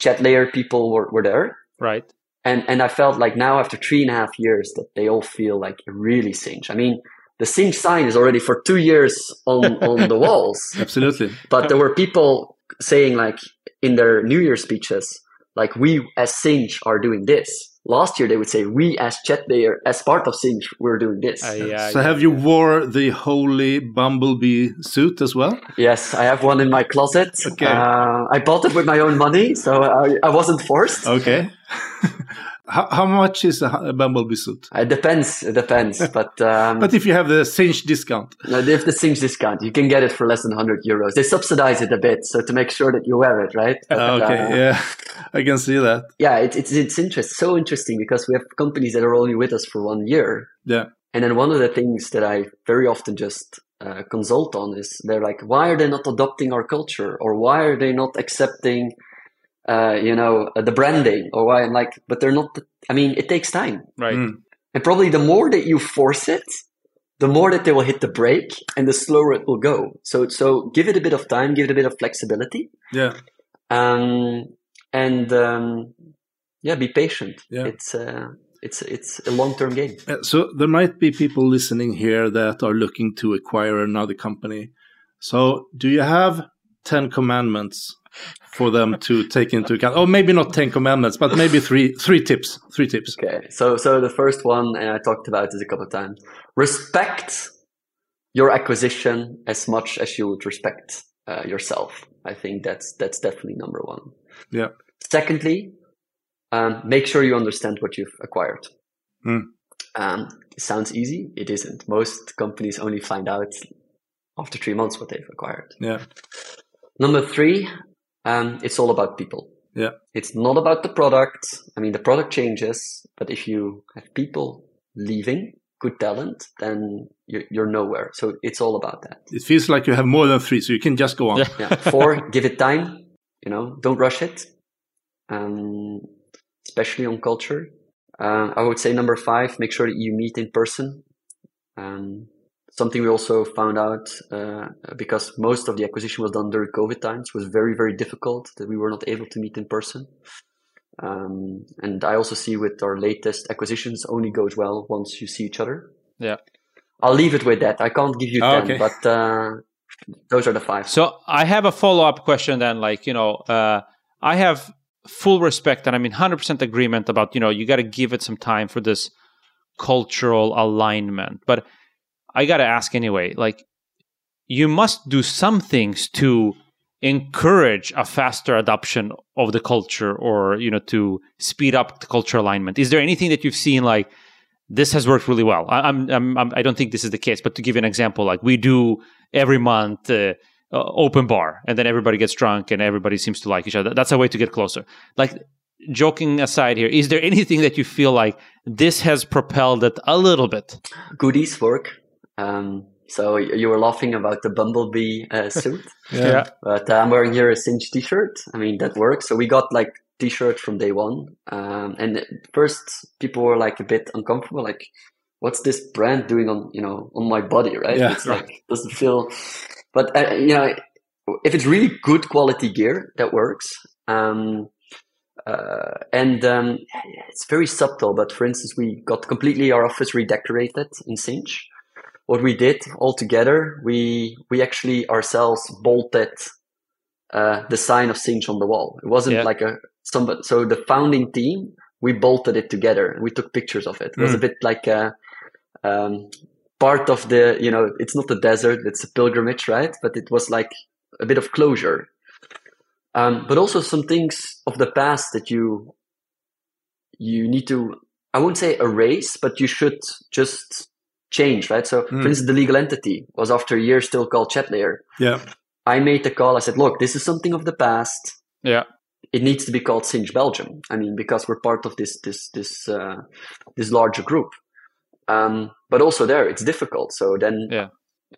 D: Chatlayer people were, were there.
B: Right.
D: And, and I felt like now after three and a half years that they all feel like really Sinch. I mean, the Sinch sign is already for two years on, on the walls.
C: Absolutely.
D: But there were people saying like in their New Year speeches, like we as Sinch are doing this. Last year they would say we as Chet Chatlayer, as part of Sinch, we're doing this.
B: Uh, yeah.
C: so have you wore the holy bumblebee suit as well?
D: Yes, I have one in my closet.
C: Okay.
D: Uh, I bought it with my own money, so I, I wasn't forced.
C: Okay. how, how much is a, bumblebee suit?
D: It depends. It depends. But um,
C: But if you have the Sinch discount,
D: no, if the Sinch discount, you can get it for less than 100 euros. They subsidize it a bit, so to make sure that you wear it, right? But,
C: okay,
D: uh,
C: yeah, I can see that.
D: yeah, it's it's it's interest so interesting because we have companies that are only with us for one year,
C: Yeah,
D: and then one of the things that I very often just uh, consult on is they're like, why are they not adopting our culture, or why are they not accepting, uh, you know, uh, the branding, or why? I'm like, but they're not. I mean, it takes time,
B: Right.
C: Mm.
D: and probably the more that you force it, the more that they will hit the brake, and the slower it will go. So so give it a bit of time, give it a bit of flexibility
C: yeah,
D: um, and um, yeah, be patient.
C: Yeah.
D: It's uh, it's it's a long term game.
C: Uh, So there might be people listening here that are looking to acquire another company. So do you have ten commandments for them to take into account? Or maybe not ten commandments, but maybe three three tips. Three tips.
D: Okay, so so the first one, and I talked about this a couple of times. Respect your acquisition as much as you would respect uh, yourself. I think that's that's definitely number one.
C: Yeah.
D: Secondly, um, make sure you understand what you've acquired.
C: Hmm.
D: Um, sounds easy. It isn't. Most companies only find out after three months what they've acquired.
C: Yeah.
D: Number three, um, it's all about people.
C: Yeah.
D: It's not about the product. I mean, the product changes, but if you have people leaving, good talent, then you're, you're nowhere. So it's all about that.
C: It feels like you have more than three, so you can just go on.
B: Yeah.
D: Yeah. Four, give it time. You know, don't rush it. Um, especially on culture. Uh, I would say number five, make sure that you meet in person. Um, something we also found out uh, because most of the acquisition was done during COVID times was very very difficult that we were not able to meet in person. Um, and I also see with our latest acquisitions only goes well once you see each other.
B: Yeah.
D: I'll leave it with that. I can't give you
C: Oh,
D: ten,
C: okay.
D: but uh, those are the five.
B: So I have a follow up question then. Like, you know, uh, I have full respect and I'm in 100% agreement about, you know, you got to give it some time for this cultural alignment. But I got to ask anyway, like, you must do some things to encourage a faster adoption of the culture or, you know, to speed up the culture alignment. Is there anything that you've seen like, this has worked really well. I, I'm, I'm, I'm, I don't think this is the case, but to give you an example, like we do every month, uh, uh, open bar, and then everybody gets drunk and everybody seems to like each other. That's a way to get closer. Like, joking aside here, is there anything that you feel like this has propelled it a little bit?
D: Goodies work. Um, so you were laughing about the bumblebee uh, suit,
C: Yeah.
D: but uh, I'm wearing here a Sinch T-shirt. I mean that works. So we got like T-shirt from day one, um, and first people were like a bit uncomfortable, like, "What's this brand doing on you know on my body?" Right?
C: Yeah.
D: It's like doesn't feel. But uh, you know, if it's really good quality gear, that works. Um, uh, and um, it's very subtle. But for instance, we got completely our office redecorated in Sinch. What we did all together, we we actually ourselves bolted uh, the sign of Sinch on the wall. It wasn't
B: Yeah.
D: like a somebody. So the founding team, we bolted it together we took pictures of it. It was a bit like a um, part of the. You know, it's not a desert; it's a pilgrimage, right? But it was like a bit of closure. Um, but also some things of the past that you you need to I won't say erase, but you should just change, right? So, for instance, the legal entity was after a year still called Chatlayer.
C: Yeah.
D: I made the call. I said, look, this is something of the past.
B: Yeah.
D: It needs to be called Sinch Belgium. I mean, because we're part of this this this uh, this larger group. Um, but also there, it's difficult. So then
B: Yeah.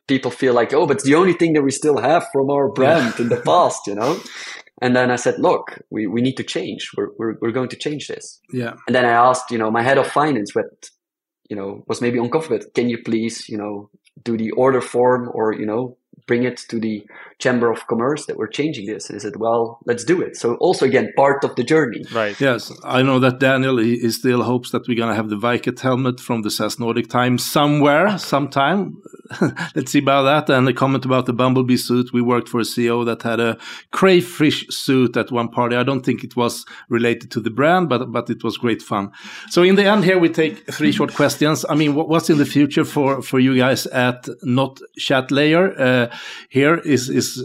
D: people feel like, oh, but it's the only thing that we still have from our brand in the past, you know. And then I said, look, we, we need to change. We're, we're we're going to change this.
C: Yeah.
D: And then I asked, you know, my head of finance, what, you know, was maybe uncomfortable. Can you please, you know, do the order form or, you know, bring it to the chamber of commerce that we're changing this? And I said, well, let's do it. So also again, part of the journey.
B: Right.
C: Yes, I know that Daniel he, he still hopes that we're gonna have the Vicat helmet from the SaaS Nordic time somewhere, sometime. Let's see about that. And a comment about the Bumblebee suit. We worked for a CEO that had a crayfish suit at one party. I don't think it was related to the brand, but but it was great fun. So in the end, here we take three short questions. I mean, what, what's in the future for for you guys at Not Chatlayer? Uh, here is is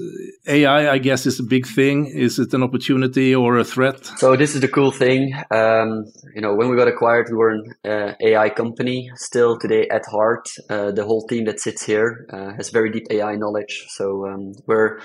C: AI. I guess is a big thing. Is it an opportunity or a threat?
D: So this is the cool thing. Um, you know, when we got acquired, we were an uh, AI company. Still today, at heart, uh, the whole team that sits here uh, has very deep AI knowledge. So um, we're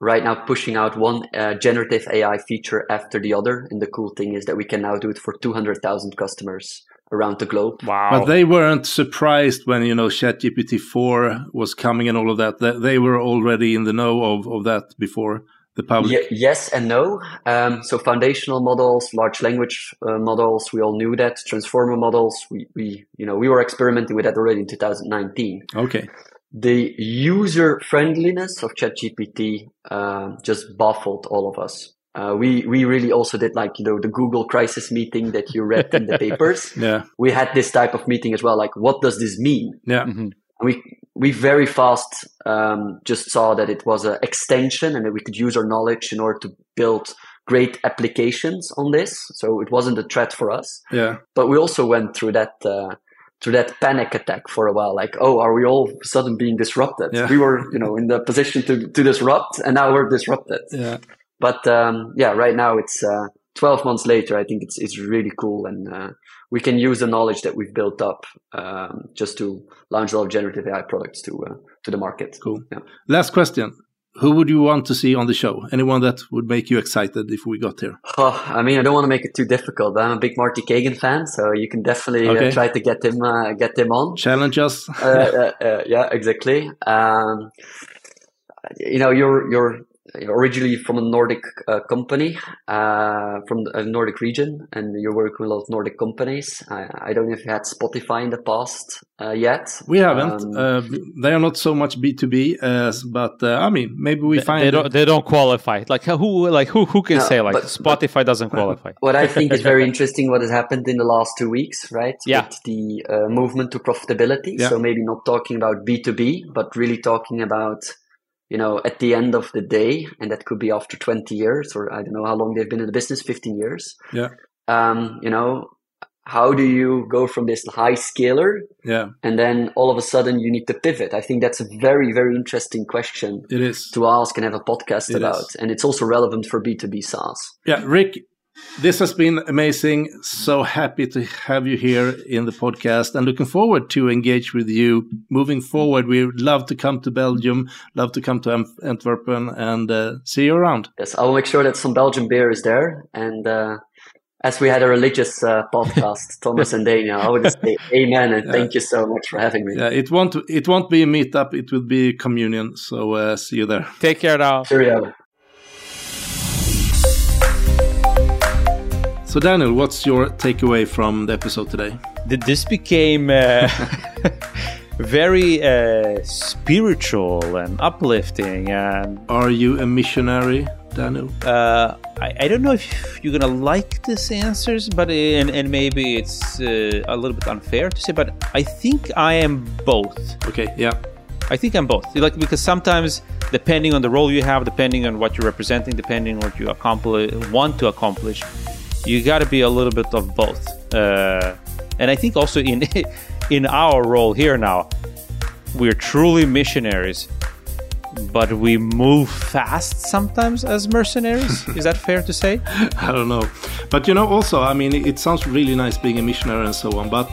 D: right now pushing out one uh, generative AI feature after the other. And the cool thing is that we can now do it for 200,000 customers around the globe.
B: Wow.
C: But they weren't surprised when you know ChatGPT four was coming and all of that. They, they were already in the know of, of that before the public.
D: Ye- yes and no. Um, so foundational models, large language uh, models, we all knew that. Transformer models, we, we, you know, we were experimenting with that already in 2019.
C: Okay.
D: The user friendliness of ChatGPT um, just baffled all of us. Uh, we we really also did like you know the Google crisis meeting that you read in the papers.
C: Yeah.
D: We had this type of meeting as well. Like, what does this mean?
C: Yeah.
D: And we we very fast um, just saw that it was an extension and that we could use our knowledge in order to build great applications on this. So it wasn't a threat for us.
C: Yeah.
D: But we also went through that uh, through that panic attack for a while. Like, oh, are we all of a sudden being disrupted?
C: Yeah.
D: We were, you know, in the position to to disrupt, and now we're disrupted.
C: Yeah.
D: But um, yeah, right now it's uh, 12 months later. I think it's it's really cool, and uh, we can use the knowledge that we've built up um, just to launch a lot of generative AI products to uh, to the market.
C: Cool.
D: Yeah.
C: Last question. Who would you want to see on the show? Anyone that would make you excited if we got here?
D: Oh, I mean, I don't want to make it too difficult, I'm a big Marty Cagan fan, so you can definitely
C: Okay.
D: uh, try to get him uh, get him on.
C: Challenge us.
D: uh, yeah, exactly. Um, you know, you're you're originally from a Nordic uh, company, uh, from the Nordic region, and you're working with a lot of Nordic companies. I, I don't know if you had Spotify in the past uh, yet.
C: We haven't. Um, uh, they are not so much B two B, but uh, I mean, maybe we
B: they,
C: find
B: they don't they don't qualify. Like who like who who can no, say like but, Spotify but, doesn't qualify?
D: What I think is very interesting, what has happened in the last two weeks, right?
B: Yeah.
D: With the uh, movement to profitability. Yeah. So maybe not talking about B two B, but really talking about you know, at the end of the day, and that could be after 20 years, or I don't know how long they've been in the business, 15 years.
C: Yeah.
D: Um, you know, how do you go from this high scaler?
C: Yeah.
D: And then all of a sudden you need to pivot. I think that's a very, very interesting question.
C: It is.
D: To ask and have a podcast it about. Is. And it's also relevant for B2B SaaS.
C: Yeah. Rick, this has been amazing. So happy to have you here in the podcast and looking forward to engage with you moving forward. We would love to come to Belgium, love to come to Antwerp and uh, see you around.
D: Yes, I will make sure that some Belgian beer is there. And uh, as we had a religious uh, podcast, Thomas and Daniel, I would just say amen and yeah. thank you so much for having me.
C: Yeah, it won't it won't be a meetup; it will be a communion. So uh, see you there.
B: Take care now.
D: Cheerio.
C: So, Daniel, what's your takeaway from the episode today?
B: This became uh, very uh, spiritual and uplifting. And
C: are you a missionary, Daniel?
B: Uh, I, I, don't know if you're gonna like these answers, but and, and maybe it's uh, a little bit unfair to say, but I think I am both.
C: Okay, yeah.
B: I think I'm both. Like because sometimes, depending on the role you have, depending on what you're representing, depending on what you accomplish, want to accomplish, you got to be a little bit of both. Uh, and I think also in in our role here now, we're truly missionaries, but we move fast sometimes as mercenaries. Is that fair to say?
C: I don't know, but you know, also, I mean, it sounds really nice being a missionary and so on, but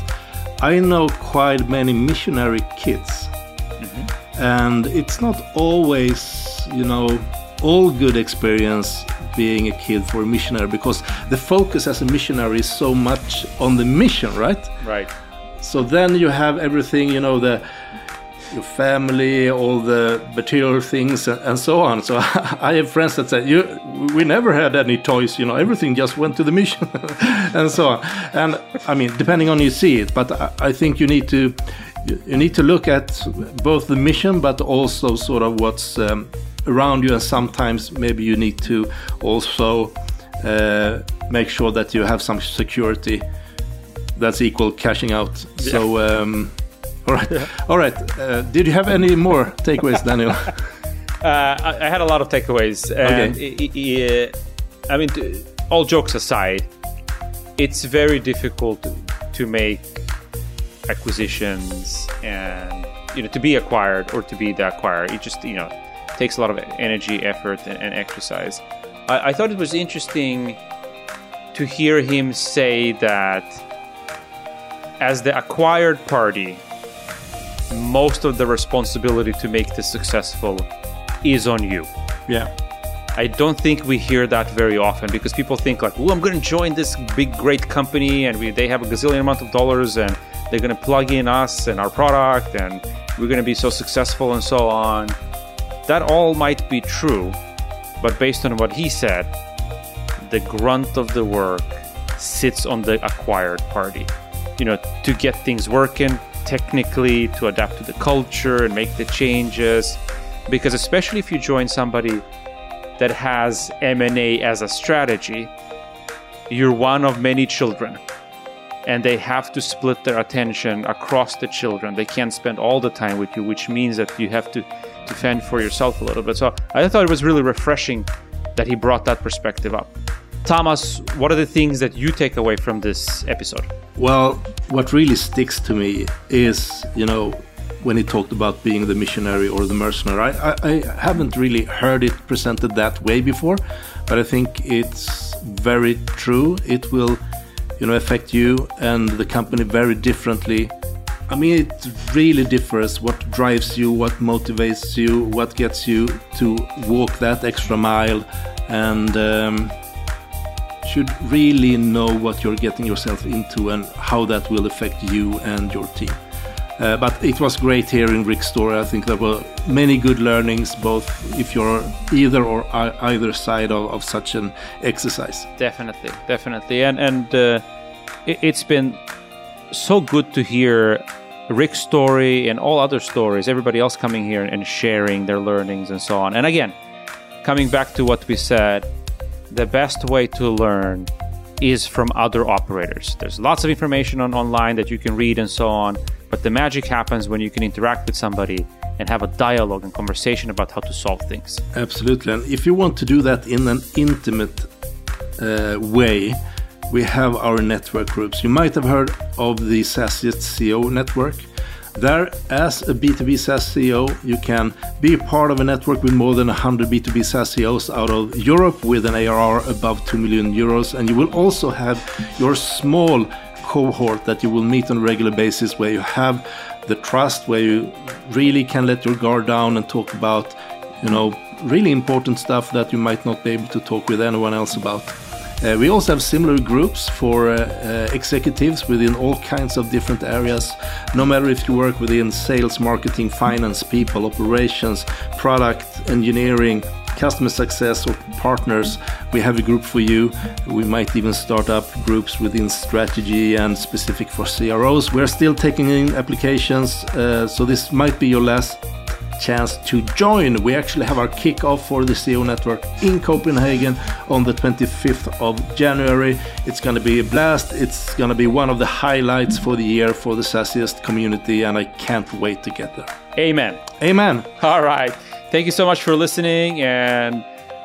C: I know quite many missionary kids, mm-hmm. and it's not always, you know, all good experience being a kid for a missionary because the focus as a missionary is so much on the mission, right?
B: Right.
C: So then you have everything, you know, the your family, all the material things, and so on. So I have friends that say, "You, we never had any toys. You know, everything just went to the mission, and so on." And I mean, depending on you see it, but I think you need to you need to look at both the mission, but also sort of what's um, around you, and sometimes maybe you need to also uh, make sure that you have some security that's equal cashing out. Yeah. So, um, all right, yeah. all right. Uh, did you have any more takeaways, Daniel?
B: Uh, I, I, had a lot of takeaways. Okay. I mean, all jokes aside, it's very difficult to make acquisitions and you know to be acquired or to be the acquirer. It just you know takes a lot of energy, effort, and, and exercise. I, I thought it was interesting to hear him say that as the acquired party, most of the responsibility to make this successful is on you.
C: Yeah.
B: I don't think we hear that very often because people think like, "Oh, I'm going to join this big, great company, and we, they have a gazillion amount of dollars, and they're going to plug in us and our product, and we're going to be so successful and so on." That all might be true, but based on what he said, the grunt of the work sits on the acquired party. You know, to get things working technically, to adapt to the culture and make the changes. Because especially if you join somebody that has M&A as a strategy, you're one of many children and they have to split their attention across the children. They can't spend all the time with you, which means that you have to to fend for yourself a little bit. So I thought it was really refreshing that he brought that perspective up. Thomas, what are the things that you take away from this episode?
C: Well, what really sticks to me is, you know, when he talked about being the missionary or the mercenary. I, I, I haven't really heard it presented that way before, but I think it's very true. It will, you know, affect you and the company very differently I mean, it really differs what drives you, what motivates you, what gets you to walk that extra mile, and um, should really know what you're getting yourself into and how that will affect you and your team. Uh, but it was great hearing Rick's story. I think there were many good learnings, both if you're either or either side of, of such an exercise.
B: Definitely, definitely, and and uh, it, it's been so good to hear Rick's story and all other stories. Everybody else coming here and sharing their learnings and so on. And again, coming back to what we said, the best way to learn is from other operators. There's lots of information on online that you can read and so on, but the magic happens when you can interact with somebody and have a dialogue and conversation about how to solve things.
C: Absolutely. And if you want to do that in an intimate uh, way, we have our network groups. You might have heard of the SaaSiest CEO network. There, as a B2B SaaS CEO, you can be part of a network with more than 100 B2B SaaS CEOs out of Europe with an ARR above 2 million euros. And you will also have your small cohort that you will meet on a regular basis where you have the trust, where you really can let your guard down and talk about, you know, really important stuff that you might not be able to talk with anyone else about. Uh, we also have similar groups for uh, uh, executives within all kinds of different areas. No matter if you work within sales, marketing, finance, people, operations, product, engineering, customer success, or partners, we have a group for you. We might even start up groups within strategy and specific for CROs. We're still taking in applications, uh, so this might be your last chance to join. We actually have our kickoff for the CEO Network in Copenhagen on the 25th of January. It's going to be a blast. It's going to be one of the highlights for the year for the SaaSiest community, and I can't wait to get there.
B: Amen.
C: Amen.
B: All right. Thank you so much for listening, and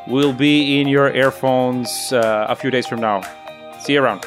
B: we'll be in your earphones uh, a few days from now. See you around.